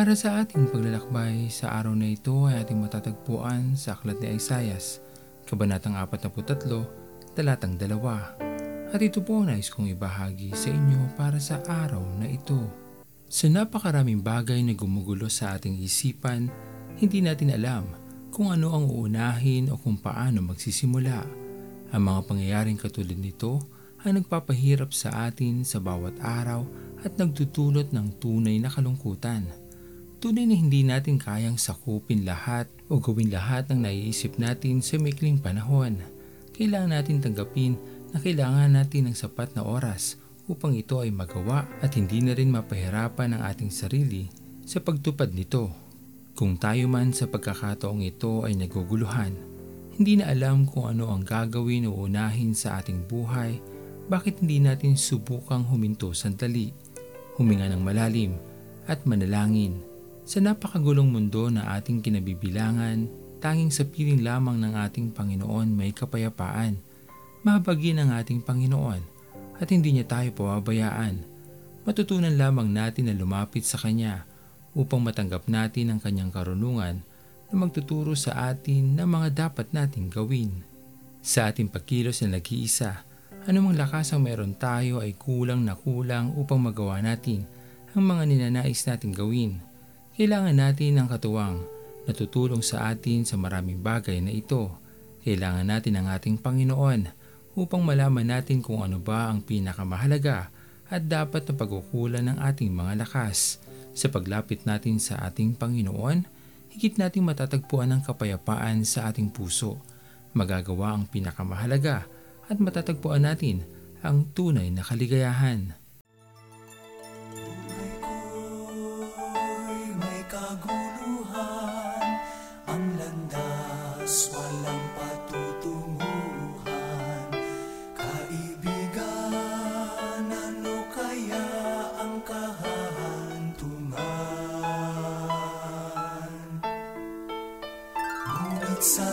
Para sa ating paglalakbay sa araw na ito ay ating matatagpuan sa Aklat ni Isayas, Kabanatang 43, Talatang 2. At ito po nais kong ibahagi sa inyo para sa araw na ito. Sa napakaraming bagay na gumugulo sa ating isipan, hindi natin alam kung ano ang uunahin o kung paano magsisimula. Ang mga pangyayaring katulad nito ay nagpapahirap sa atin sa bawat araw at nagtutulot ng tunay na kalungkutan. Tunay na hindi natin kayang sakupin lahat o gawin lahat ng naiisip natin sa mikling panahon. Kailangan natin tanggapin na kailangan natin ng sapat na oras upang ito ay magawa at hindi na rin mapahirapan ang ating sarili sa pagtupad nito. Kung tayo man sa pagkakataong ito ay naguguluhan, hindi na alam kung ano ang gagawin o unahin sa ating buhay, bakit hindi natin subukang huminto sandali, huminga ng malalim at manalangin sa napakagulong mundo na ating kinabibilangan, tanging sa piling lamang ng ating Panginoon may kapayapaan. Mahabagin ang ating Panginoon at hindi niya tayo pababayaan. Matutunan lamang natin na lumapit sa Kanya upang matanggap natin ang Kanyang karunungan na magtuturo sa atin ng mga dapat nating gawin. Sa ating pagkilos na nag-iisa, anumang lakas ang meron tayo ay kulang na kulang upang magawa natin ang mga ninanais nating gawin kailangan natin ng katuwang na tutulong sa atin sa maraming bagay na ito. Kailangan natin ang ating Panginoon upang malaman natin kung ano ba ang pinakamahalaga at dapat na pagkukulan ng ating mga lakas. Sa paglapit natin sa ating Panginoon, higit nating matatagpuan ang kapayapaan sa ating puso. Magagawa ang pinakamahalaga at matatagpuan natin ang tunay na kaligayahan. Salamat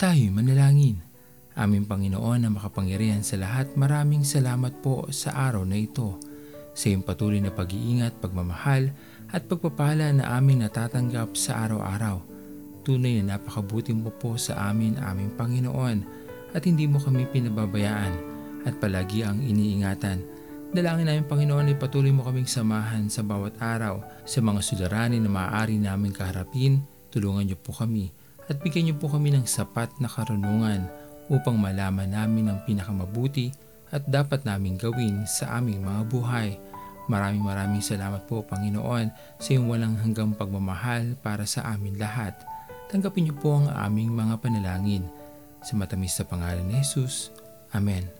Tayo manalangin. Aming Panginoon na makapangyarihan sa lahat, maraming salamat po sa araw na ito. Sa iyong patuloy na pag-iingat, pagmamahal at pagpapala na aming natatanggap sa araw-araw. Tunay na napakabuti mo po sa amin, aming Panginoon, at hindi mo kami pinababayaan at palagi ang iniingatan. Dalangin namin Panginoon ay patuloy mo kaming samahan sa bawat araw sa mga suliranin na maaari namin kaharapin. Tulungan niyo po kami at bigyan niyo po kami ng sapat na karunungan upang malaman namin ang pinakamabuti at dapat naming gawin sa aming mga buhay. Maraming maraming salamat po Panginoon sa iyong walang hanggang pagmamahal para sa amin lahat. Tanggapin niyo po ang aming mga panalangin. Sa matamis na pangalan ni Jesus. Amen.